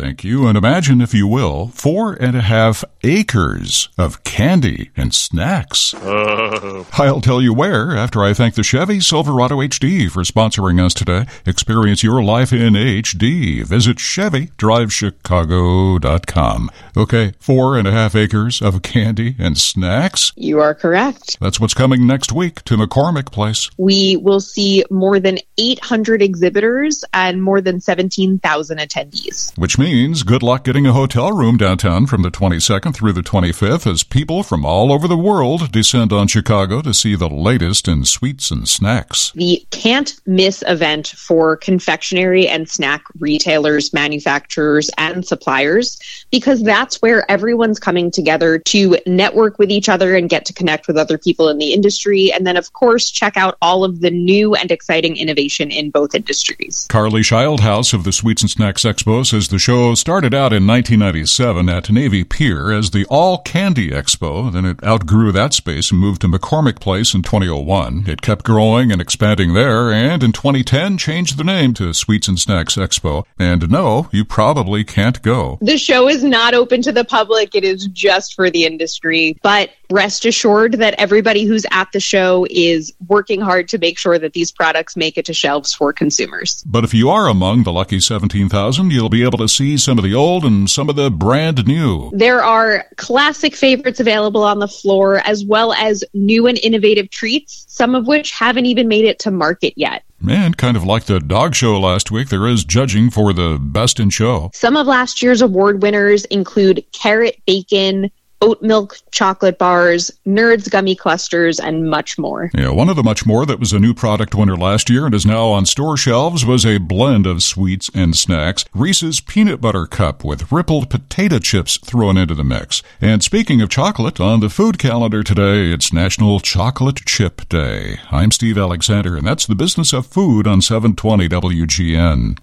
Thank you. And imagine, if you will, four and a half acres of candy and snacks. Uh. I'll tell you where after I thank the Chevy Silverado HD for sponsoring us today. Experience your life in HD. Visit ChevyDriveChicago.com. Okay, four and a half acres of candy and snacks. You are correct. That's what's coming next week to McCormick Place. We will see more than 800 exhibitors and more than 17,000 attendees. Which means good luck getting a hotel room downtown from the 22nd through the 25th as people from all over the world descend on Chicago to see the latest in sweets and snacks. The can't miss event for confectionery and snack retailers, manufacturers, and suppliers because that's where everyone's coming together to network with each other and get to connect with other people in the industry. And then, of course, check out all of the new and exciting innovation in both industries. Carly Schildhaus of the Sweets and Snacks Expo says the show started out in 1997 at Navy Pier as the All Candy Expo. Then it outgrew that space and moved to McCormick Place in 2001. It kept growing and expanding there, and in 2010 changed the name to Sweets and Snacks Expo. And no, you probably can't go. The show is not open to the public. It is just for the industry. But rest assured that everybody who's at the show is working hard to make sure that these products make it to shelves for consumers. But if you are among the lucky 17,000, you'll be able to see some of the old and some of the brand new. There are classic favorites available on the floor, as well as new and innovative treats, some of which haven't even made it to market yet. And kind of like the dog show last week, there is judging for the best in show. Some of last year's award winners include carrot bacon, oat milk chocolate bars, Nerds gummy clusters, and much more. Yeah, one of the much more that was a new product winner last year and is now on store shelves was a blend of sweets and snacks. Reese's Peanut Butter Cup with rippled potato chips thrown into the mix. And speaking of chocolate, on the food calendar today, it's National Chocolate Chip Day. I'm Steve Alexander, and that's the business of food on 720 WGN.